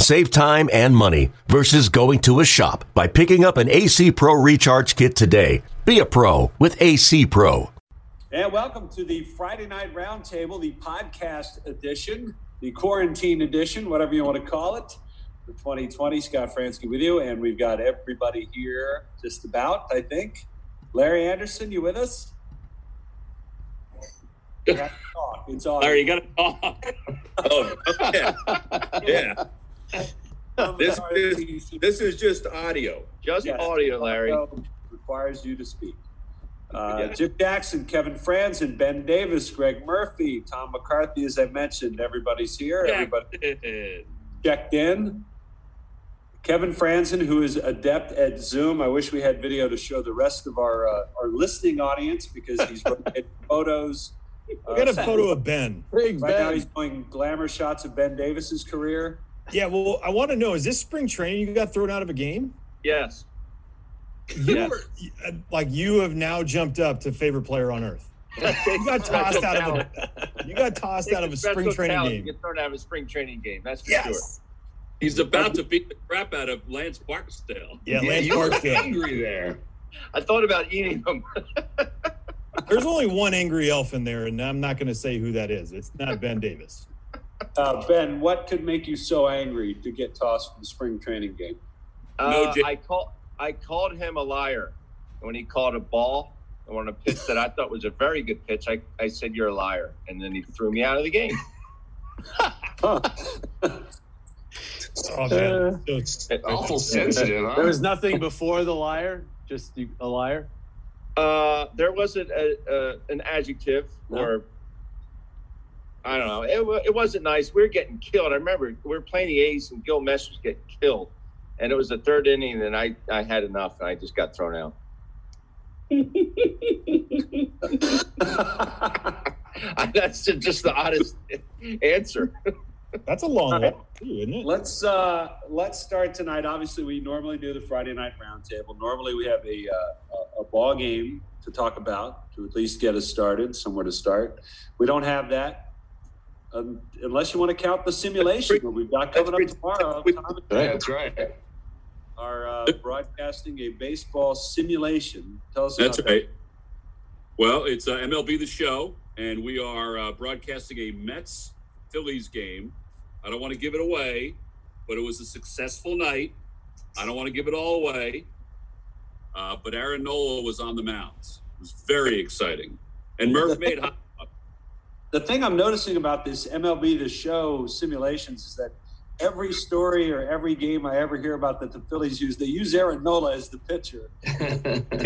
Save time and money versus going to a shop by picking up an AC Pro Recharge Kit today. Be a pro with AC Pro. And welcome to the Friday Night Roundtable, the podcast edition, the quarantine edition, whatever you want to call it, for 2020. Scott Franzke with you, and we've got everybody here just about, I think. Larry Andersen, you with us? You talk. It's on. Larry, you got to talk. Oh, yeah. Yeah. This is, this is just audio. Just Yes. audio, Larry. Audio Requires you to speak. Uh, Yeah. Jim Jackson, Kevin Frandsen, Ben Davis, Greg Murphy, Tom McCarthy, as I mentioned, everybody's here. Everybody checked in. Kevin Frandsen, who is adept at Zoom. I wish we had video to show the rest of our uh, our listening audience because he's rotating photos. I got a photo of Ben. Right now, he's doing glamour shots of Ben Davis's career. Yeah, well, I want to know: is this spring training? You got thrown out of a game? Yes. You Yes. were, uh, like you have now jumped up to favorite player on earth. You got tossed out of a, you got tossed out of a spring training talent to game. Get thrown out of a spring training game. That's for sure. He's about to beat the crap out of Lance Barksdale. Yeah, Yeah, Lance you were Barksdale. angry there. I thought about eating them. There's only one angry elf in there, and I'm not going to say who that is. It's not Ben Davis. Uh, ben, what could make you so angry to get tossed from the spring training game? Uh, Jim. I call I called him a liar when he called a ball on a pitch that I thought was a very good pitch. I, I said you're a liar, and then he threw me out of the game. Huh. Oh man, So it's- Awful sensitive, huh? There was nothing before the liar, just a liar. Uh, there wasn't a, a, an adjective No? or I don't know. It, it wasn't nice. We were getting killed. I remember we were playing the A's and Gil Meche was getting killed, and it was the third inning, and I I had enough, and I just got thrown out. That's just the oddest answer. that's a long one, too, isn't it? let's uh, let's start tonight. Obviously, we normally do the Friday night roundtable. Normally, we have a, uh, a a ball game to talk about to at least get us started, somewhere to start. We don't have that. Um, unless you want to count the simulation that we've got coming up tomorrow. Tom, Yeah, that's right. are uh, broadcasting a baseball simulation. Tell us That's about right. Well, it's uh, MLB The Show, and we are uh, broadcasting a Mets Phillies game. I don't want to give it away, but it was a successful night. I don't want to give it all away, uh, but Aaron Nola was on the mound. It was very exciting. And Murph made hot. The thing I'm noticing about this MLB The Show simulations is that every story or every game I ever hear about that the Phillies use, they use Aaron Nola as the pitcher. He's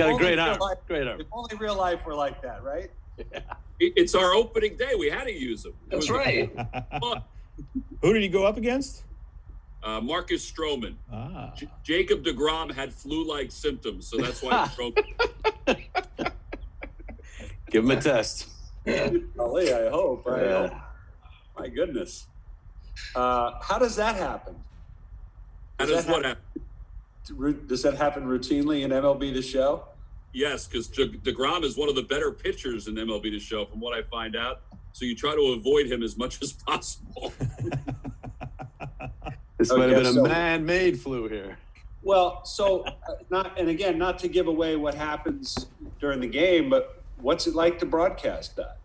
got a great real arm. life- Great arm. If only real life were like that, right? It- It's our opening day. We had to use him. It That's right. Who did he go up against? Uh, Marcus Stroman. Ah, J- Jacob DeGrom had flu-like symptoms, so that's why Stroman. Give him a test. Golly, I hope. I Yeah. hope. My goodness. Uh, how does that happen? How Does does that what happen? happen? Does that happen routinely in MLB The Show? Yes, because DeGrom is one of the better pitchers in MLB to show, from what I find out. So you try to avoid him as much as possible. This Oh, might have been so- a man-made flu here. Well, so uh, not, and again, not to give away what happens during the game, but what's it like to broadcast that?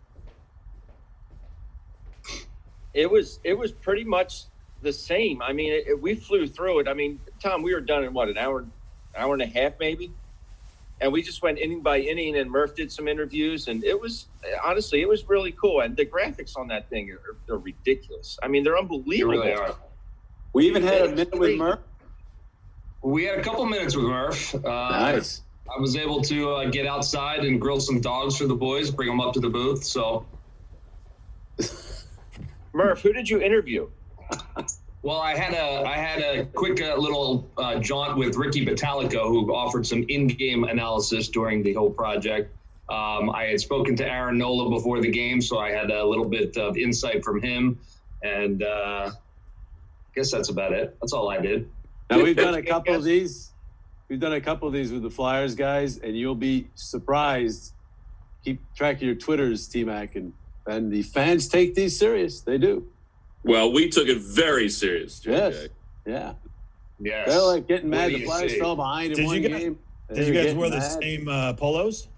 It was it was pretty much the same. I mean, it, we flew through it. I mean, Tom, we were done in what an hour, hour and a half maybe, and we just went inning by inning. And Murph did some interviews, and it was honestly it was really cool. And the graphics on that thing are, are ridiculous. I mean, they're You unbelievable. really are. We even had a minute with. Murph. We had a couple minutes with Murph. Uh, Nice. I was able to uh, get outside and grill some dogs for the boys, bring them up to the booth. So, Murph, who did you interview? well, I had a I had a quick uh, little uh, jaunt with Ricky Bottalico, who offered some in-game analysis during the whole project. Um, I had spoken to Aaron Nola before the game, so I had a little bit of insight from him. And uh, I guess that's about it. That's all I did. Now we've done a couple of these. We've done a couple of these with the Flyers guys, and you'll be surprised. Keep track of your Twitters, T Mac, and and the fans take these serious. They do. Well, we took it very serious. JJ. Yes. Yeah. Yes. They're like getting mad. The Flyers see? fell behind in Did one you guys- game. Did They're you guys getting wear the mad. same uh, polos?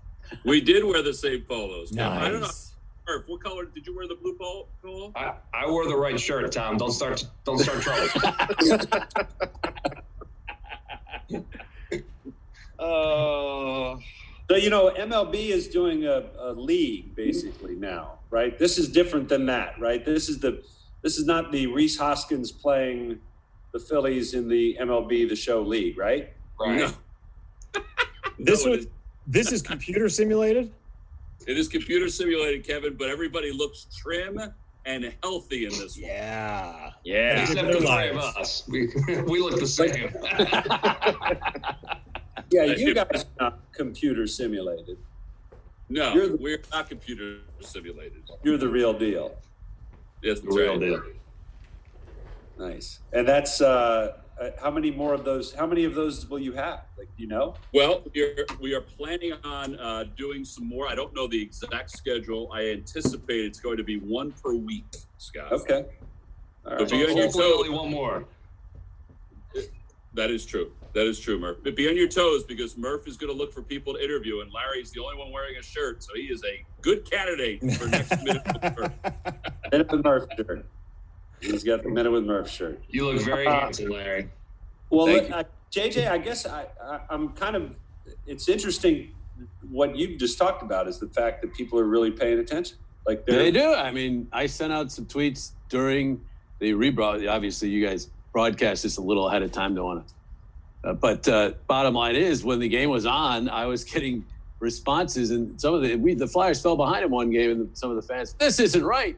We did wear the same polos. Kevin. I don't know. Nice. Murph, what color did you wear the blue polo? polo? I, I wore the right shirt, Tom. Don't start. Don't start trouble. Uh, So you know, MLB is doing a, a league basically now, right? This is different than that, right? This is the this is not the Rhys Hoskins playing the Phillies in the MLB the Show league, right? right. No. This No, was is- this is computer simulated. It is computer simulated, Kevin, but everybody looks trim and healthy in this one. Yeah. yeah. Except Their the three of us. We, we look the same. Yeah, you guys are not computer simulated. No, You're the- we're not computer simulated. You're the real deal. Yes, The real right. deal. Nice. And that's uh, uh, how many more of those? How many of those will you have? Like, you know? Well, we're, we are planning on uh, doing some more. I don't know the exact schedule. I anticipate it's going to be one per week, Scott. Okay. All But right. be on your Hopefully toes. only one more. That is true. That is true, Murph. But be on your toes because Murph is going to look for people to interview, and Larry's the only one wearing a shirt, so he is a good candidate for next minute. with Murph. Minute with Murph shirt. He's got the minute with Murph shirt. You look very Uh, handsome, Larry. Well, Thank uh, JJ, I guess I, I, I'm kind of. It's interesting what you just talked about is the fact that people are really paying attention. Like they're, They do. I mean, I sent out some tweets during the rebroad. Obviously, you guys broadcast this a little ahead of time. Don't want to. Uh, but uh, bottom line is, when the game was on, I was getting responses, and some of the we the Flyers fell behind in one game, and some of the fans, this isn't right.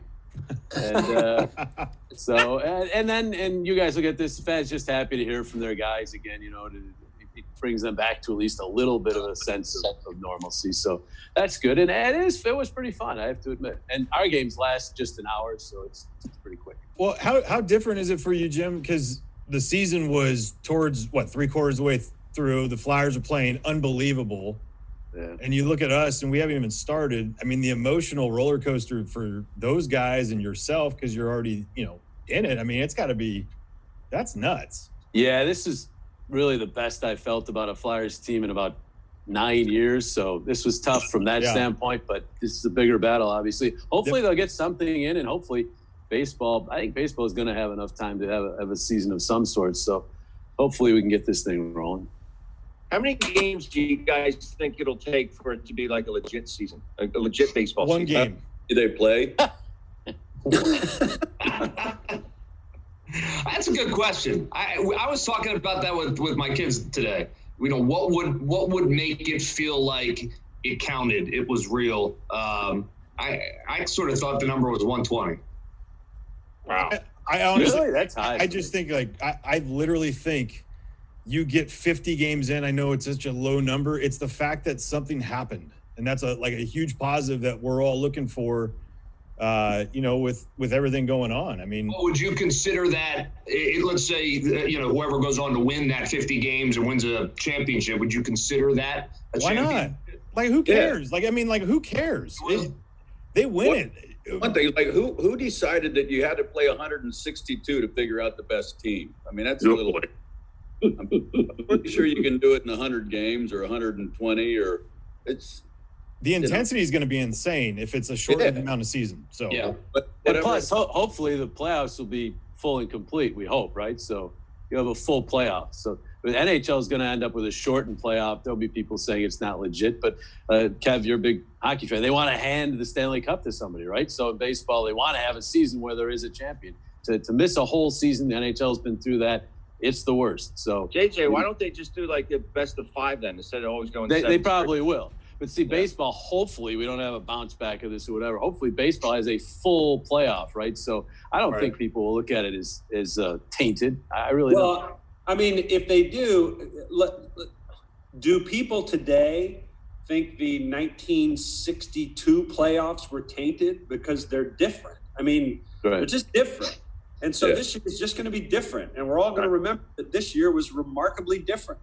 And uh, so, and, and then, and you guys look at this, fans just happy to hear from their guys again. You know, to, it brings them back to at least a little bit of a sense of, of normalcy. So that's good, and, and it is it was pretty fun. I have to admit. And our games last just an hour, so it's, it's pretty quick. Well, how how different is it for you, Jim? Because the season was towards what three quarters of the way th- through. The Flyers are playing unbelievable, Yeah. and you look at us, and we haven't even started. I mean, the emotional roller coaster for those guys and yourself, because you're already you know in it. I mean, it's got to be that's nuts. Yeah, this is really the best I felt about a Flyers team in about nine years. So this was tough from that Yeah. standpoint, but this is a bigger battle, obviously. Hopefully they'll get something in, and hopefully baseball. I think baseball is going to have enough time to have a, have a season of some sort. So hopefully we can get this thing rolling. How many games do you guys think it'll take for it to be like a legit season, a, a legit baseball One season? game. Do they play? That's a good question. I I was talking about that with with my kids today. You know, what would what would make it feel like it counted? It was real. Um, I I sort of thought the number was 120. Wow. I honestly, Really? That's high. I just think like I, I literally think you get 50 games in. I know it's such a low number. It's the fact that something happened, and that's a like a huge positive that we're all looking for. Uh, you know, with with everything going on. I mean, What would you consider that? i- let's say you know whoever goes on to win that 50 games and wins a championship. Would you consider that a why not? Like, who cares? Like, I mean, like, who cares? It- they win What- it. One thing, like who who decided that you had to play 162 to figure out the best team? I mean, that's a little. I'm pretty sure you can do it in 100 games or 120 or it's. The know. intensity is going to be insane if it's a short Yeah. amount of season. So Yeah. But And plus, ho- hopefully, the playoffs will be full and complete. We hope, right? So you have a full playoff. So but NHL is going to end up with a shortened playoff. There'll be people saying it's not legit, but uh, Kev, you're a big hockey fan. They want to hand the Stanley Cup to somebody, right? So in baseball, they want to have a season where there is a champion. To, to miss a whole season, the NHL's been through that. It's the worst. So JJ, why don't they just do like the best of five then instead of always going? they, they probably will. But see, baseball, hopefully, we don't have a bounce back of this or whatever. Hopefully, baseball has a full playoff, right? So I don't Right. think people will look at it as, as uh, tainted. I really don't. I mean, if they do, do people today think the 1962 playoffs were tainted because they're different. I mean, right. they're just different. And so yeah. this year is just going to be different. And we're all going to remember that this year was remarkably different.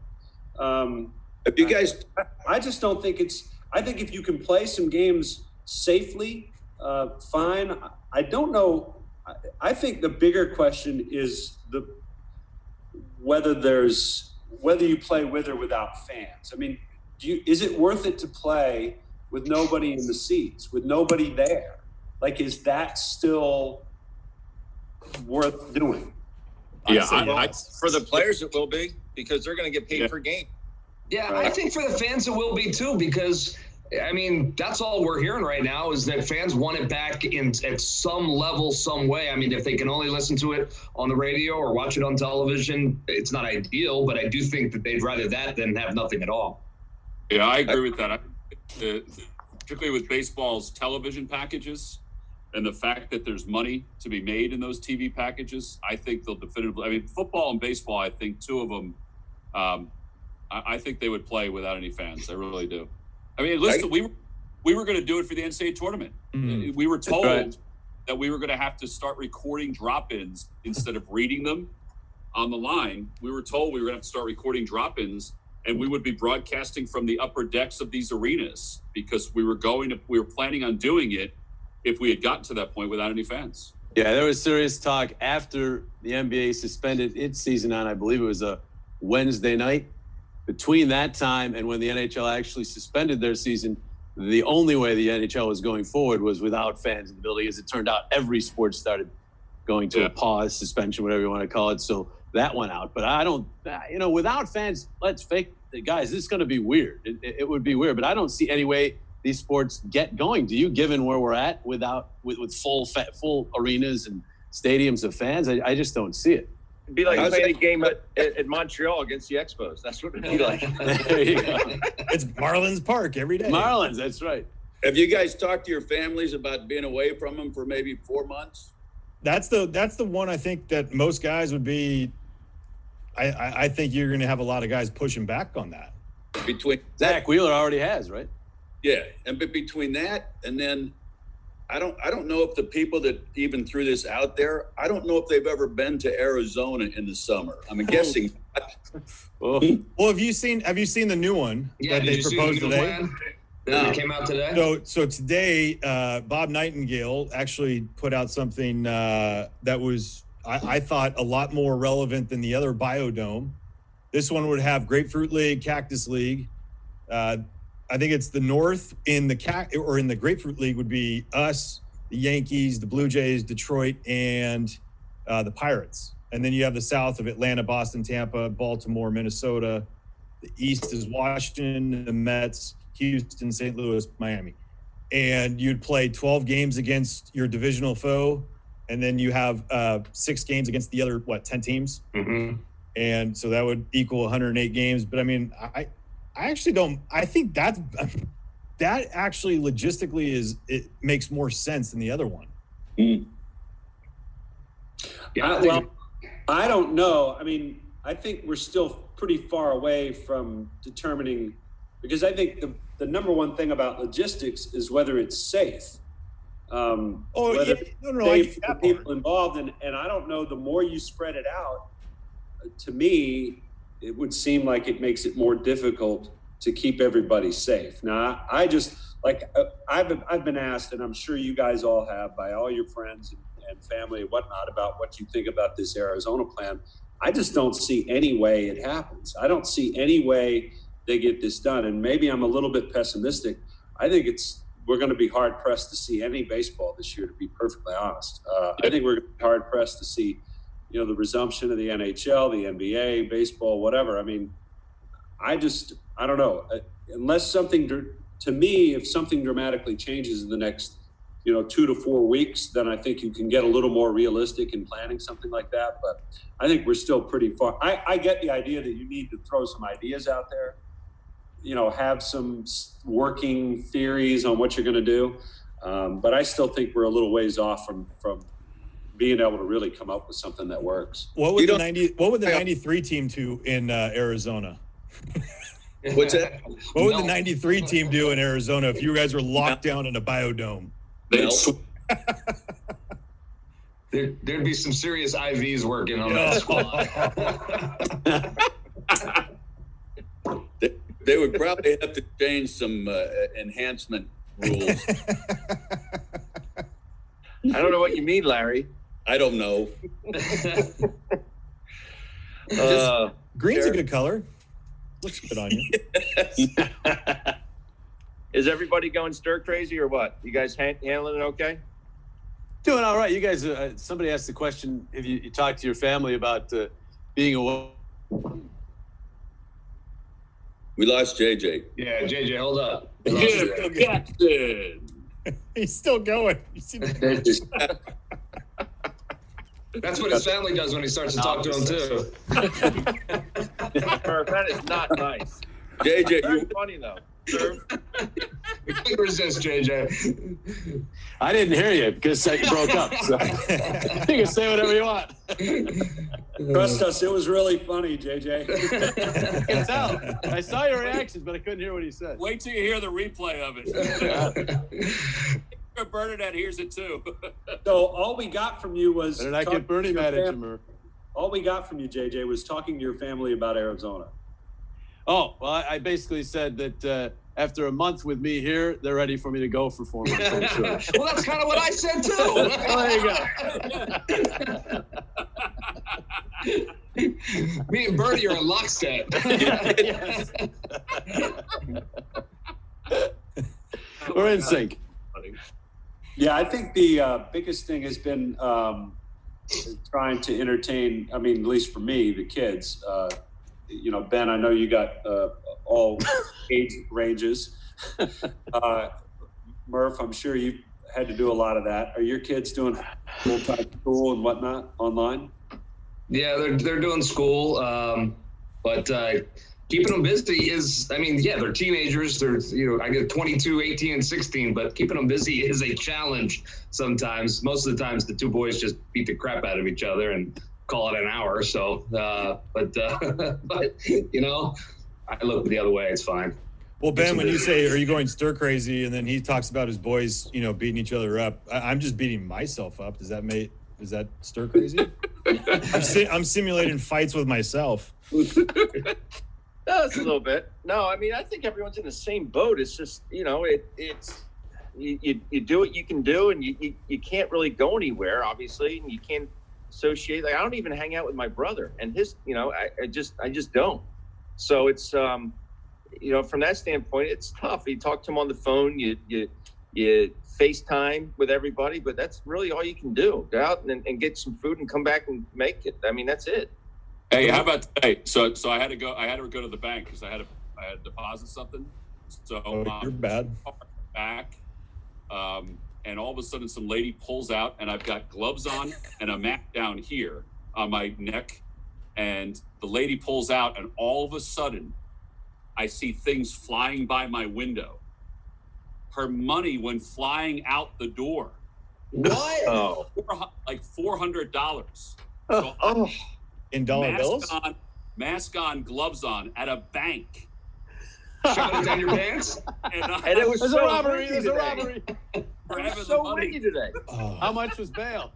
Um, if you guys, I, I, just don't think it's, I think if you can play some games safely, uh, fine. I don't know. I think the bigger question is the whether there's whether you play with or without fans. I mean, do you, is it worth it to play with nobody in the seats, with nobody there? Like, is that still worth doing? Yeah, I, I, for the players it will be because they're going to get paid yeah. per game. Yeah. I think for the fans it will be too because I mean that's all we're hearing right now is that fans want it back in at some level, some way. I mean, if they can only listen to it on the radio or watch it on television, it's not ideal. But I do think that they'd rather that than have nothing at all. Yeah, I agree with that. I, particularly with baseball's television packages and the fact that there's money to be made in those TV packages, I think they'll definitively. I mean, football and baseball, I think two of them, um, I, I, think they would play without any fans. I really do. I mean, listen, we were we were going to do it for the NCAA tournament. Mm-hmm. We were told right. that we were going to have to start recording drop-ins instead of reading them on the line. We were told we were going to have to start recording drop-ins and we would be broadcasting from the upper decks of these arenas because we were going to we were planning on doing it if we had gotten to that point without any fans. Yeah, there was serious talk after the NBA suspended its season on I believe it was a Wednesday night. Between that time and when the NHL actually suspended their season, the only way the NHL was going forward was without fans in the building. As it turned out, every sport started going to yeah. a pause, suspension, whatever you want to call it. So that went out. But I don't, you know, without fans, let's fake guys. This is going to be weird. It, it, would be weird, but I don't see any way these sports get going. Do you, given where we're at without with, with full full arenas and stadiums of fans? I, I just don't see it. It'd be like playing a game at, at, Montreal against the Expos. That's what it'd be like. it's Marlins Park every day. Marlins, that's right. Have you guys talked to your families about being away from them for maybe four months? That's the that's the one I think that most guys would be I, I think you're going to have a lot of guys pushing back on that. Between Zack Wheeler already has, right? Yeah, and but between that and then, I don't I don't know if the people that even threw this out there, I don't know if they've ever been to Arizona in the summer. I'm guessing. well, have you seen have you seen the new one yeah, that they proposed the today? That no. came out today. So, so today, uh, Bob Nightingale actually put out something uh, that was I, I thought a lot more relevant than the other biodome. This one would have Grapefruit League, Cactus League. Uh, I think it's the North in the cat or in the Grapefruit League would be us, the Yankees, the Blue Jays, Detroit, and uh, the Pirates. And then you have the South of Atlanta, Boston, Tampa, Baltimore, Minnesota. The East is Washington, the Mets, Houston, St. Louis, Miami. And you'd play 12 games against your divisional foe and then you have uh, six games against the other what ten teams, mm-hmm. and so that would equal 108 games. But I mean, I I actually don't. I think that that actually logistically is it makes more sense than the other one. Mm. Yeah, I, well, I don't know. I mean, I think we're still pretty far away from determining because I think the the number one thing about logistics is whether it's safe. Um, oh, yeah, no, no, the people involved, and, and I don't know. The more you spread it out, to me, it would seem like it makes it more difficult to keep everybody safe. Now, I just like uh, I've been, I've been asked, and I'm sure you guys all have by all your friends and, and family and whatnot about what you think about this Arizona plan. I just don't see any way it happens. I don't see any way they get this done. And maybe I'm a little bit pessimistic. I think it's we're going to be hard pressed to see any baseball this year. To be perfectly honest, uh, I think we're hard pressed to see, you know, the resumption of the NHL, the NBA, baseball, whatever. I mean, I just I don't know uh, unless something to me, if something dramatically changes in the next, you know, two to four weeks, then I think you can get a little more realistic in planning something like that. But I think we're still pretty far. I, I get the idea that you need to throw some ideas out there you know have some working theories on what you're going to do um, but i still think we're a little ways off from from being able to really come up with something that works what would the 90 what would the 93 team do in uh, arizona What's that? What would the '93 team do in Arizona if you guys were locked down in a biodome? They Mel? sw- There, there'd be some serious IVs working on that squad. They, they would probably have to change some uh, enhancement rules. I don't know what you mean, Larry. I don't know. Uh, Green's Sure. a good color. Looks good on you. is everybody going stir crazy or what? You guys ha- handling it okay? Doing all right. You guys, uh, somebody asked the question if you, you talk to your family about uh, being away. We lost JJ. yeah, JJ, hold up. yeah, Captain. He's still going. You see the- That's what his family does when he starts to talk to him too. Murph, that is not nice. JJ, Very you, funny though. Sure. We couldn't resist, JJ. I didn't hear you because I broke up. So you can say whatever you want. Trust us, it was really funny, JJ. I can tell. I saw your reactions, but I couldn't hear what he said. Wait till you hear the replay of it. Bernadette hears it too. So all we got from you was Better not get Bernie mad at you, fam- Murph. All we got from you, JJ, was talking to your family about Arizona. Oh, well, I, I basically said that uh, after a month with me here, they're ready for me to go for four months. I'm sure. well, that's kind of what I said too. Oh, there you go. Me and Bernie are in lockstep. Yes. We're in sync. Yeah, I think the uh, biggest thing has been um, trying to entertain. I mean, at least for me, the kids. Uh, you know, Ben, I know you got uh, all age ranges. Uh, Murph, I'm sure you had to do a lot of that. Are your kids doing full time school and whatnot online? Yeah, they're they're doing school, um, but uh, keeping them busy is, I mean, yeah, they're teenagers. They're you know, I get 22, 18, and 16, but keeping them busy is a challenge sometimes. Most of the times, the two boys just beat the crap out of each other and call it an hour. So, uh, but uh, but you know, I look the other way. It's fine. Well, Ben, when you say, "Are you going stir crazy?" and then he talks about his boys, you know, beating each other up, I- I'm just beating myself up. Does that make? Is that stir crazy? I'm, si- I'm simulating fights with myself. That's a little bit. No, I mean, I think everyone's in the same boat. It's just, you know, it, it's, you, you, you do what you can do and you, you, you can't really go anywhere, obviously, and you can't associate. Like, I don't even hang out with my brother and his, you know, I, I just, I just don't. So it's, um, you know, from that standpoint, it's tough. You talk to him on the phone, you, you, you FaceTime with everybody, but that's really all you can do. Go out and, and get some food and come back and make it. I mean, that's it. Hey, how about today? So, so I had to go. I had to go to the bank because I had to. I had to deposit something. So Oh, um, you're bad. back, um, and all of a sudden, some lady pulls out, and I've got gloves on and a mat down here on my neck, and the lady pulls out, and all of a sudden, I see things flying by my window. Her money went flying out the door, What? Oh. Four like four hundred dollars. Oh. oh. In dollar mask bills? on, mask on, gloves on at a bank. Shove it down your pants? And, I, And it was There's so a robbery. windy There's a robbery. It forever was so money. windy today. Oh. How much was bail?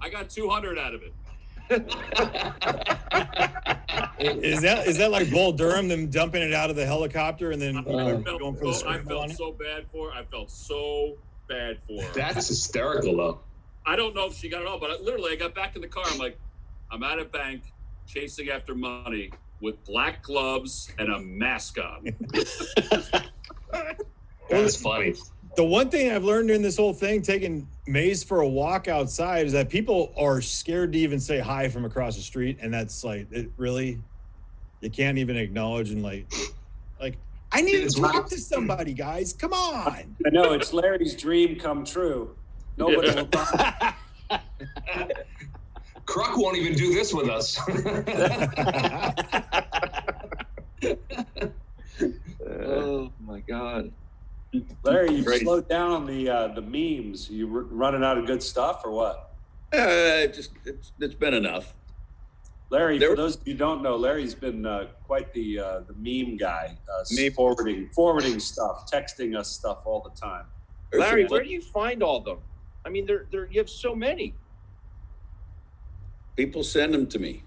I got two hundred out of it. Is that is that like Bull Durham, them dumping it out of the helicopter and then you know, I felt, going for the so, I scramble on felt it? so bad for her. I felt so bad for her. That's hysterical, though. I don't know if she got it all, but I, literally, I got back in the car. I'm like, I'm at a bank chasing after money with black gloves and a mask on. That's funny. The one thing I've learned during this whole thing, taking Maze for a walk outside, is that people are scared to even say hi from across the street, and that's like it really. You can't even acknowledge and like, like I need It's to talk weird. to somebody, guys. Come on. I know it's Larry's dream come true. Nobody will talk. Kruk won't even do this with us. Oh my God. Larry, you Great. slowed down on the uh, the memes. You r- running out of good stuff or what? Uh, just it's, it's been enough. Larry, There- for those of you who don't know, Larry's been uh, quite the uh, the meme guy, uh, Meme. forwarding forwarding stuff, texting us stuff all the time. Larry, where do you find all them? I mean, there, there, you have so many. People send them to me.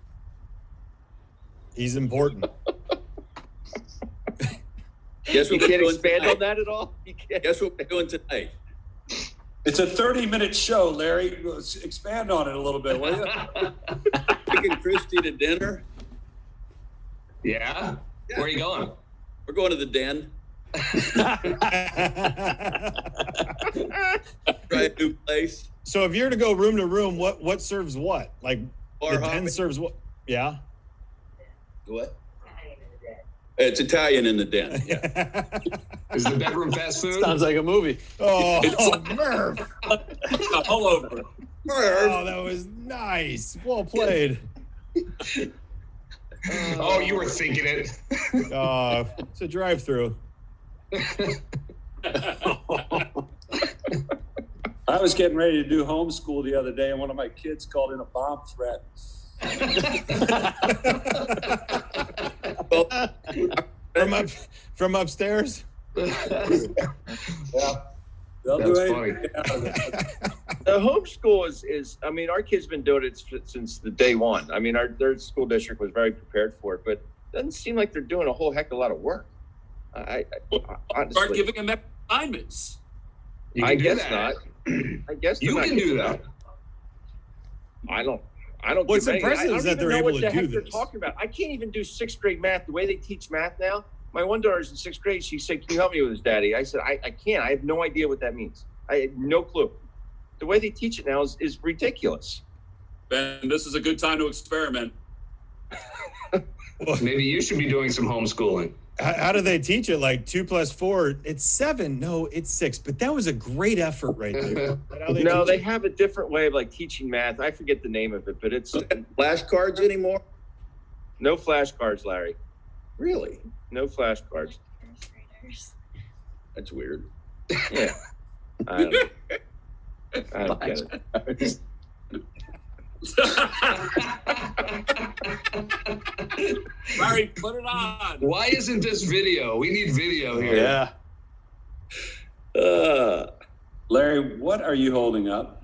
He's important. Guess You what we're can't expand tonight? on that at all. You can't. Guess what we're doing tonight? It's a 30 minute show, Larry. Let's expand on it a little bit, will you? Taking Christy to dinner. yeah? Where are you going? We're going to the den. Try a new place. So if you're to go room to room, what what serves what? Like Bar the den hopping. serves what? Yeah. What? It's Italian in the den. Yeah. Is the bedroom fast food? Sounds like a movie. oh, Murph. All over. Oh, that was nice. Well played. oh, you were thinking it. Uh, it's a drive-through. I was getting ready to do homeschool the other day, and one of my kids called in a bomb threat. Well, From up from upstairs. Yeah. They'll That's anything. to get out of it. The homeschool is, is, I mean, our kids been doing it since the day one. I mean, our, their school district was very prepared for it, but it doesn't seem like they're doing a whole heck of a lot of work. I, I, I Start giving them assignments. You I can guess that. not. I guess You can do that. I don't. I don't. What's give any- impressive I don't is that they're know able what to the do heck They're this. talking about. I can't even do sixth grade math. The way they teach math now. My one daughter's in sixth grade. She said, "Can you help me with this, Daddy?" I said, "I, I can't. I have no idea what that means. I have no clue." The way they teach it now is, is ridiculous. Ben, this is a good time to experiment. Maybe you should be doing some homeschooling. How, how do they teach it? Like two plus four? It's seven. No, it's six. But that was a great effort right there. Is that how no, they it? have a different way of like teaching math. I forget the name of it, but it's flashcards anymore? no flashcards, Larry. Really? No flashcards. That's weird. Yeah. I don't, I don't get it. Larry, put it on. Why isn't this video? We need video here. Yeah. Uh, Larry, what are you holding up?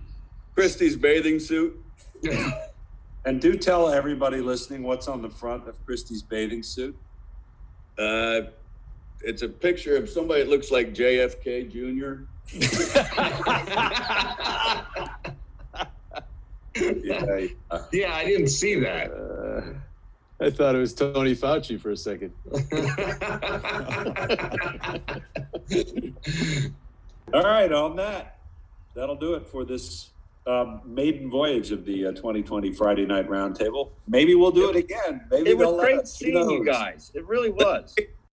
Christy's bathing suit. And do tell everybody listening what's on the front of Christie's bathing suit. Uh, it's a picture of somebody that looks like JFK Jr. Yeah, yeah, I didn't see that. Uh, I thought it was Tony Fauci for a second. All right, on that, that'll do it for this um, maiden voyage of the uh, 2020 Friday Night Roundtable. Maybe we'll do it again. Maybe It was they'll let great seeing you guys. It really was.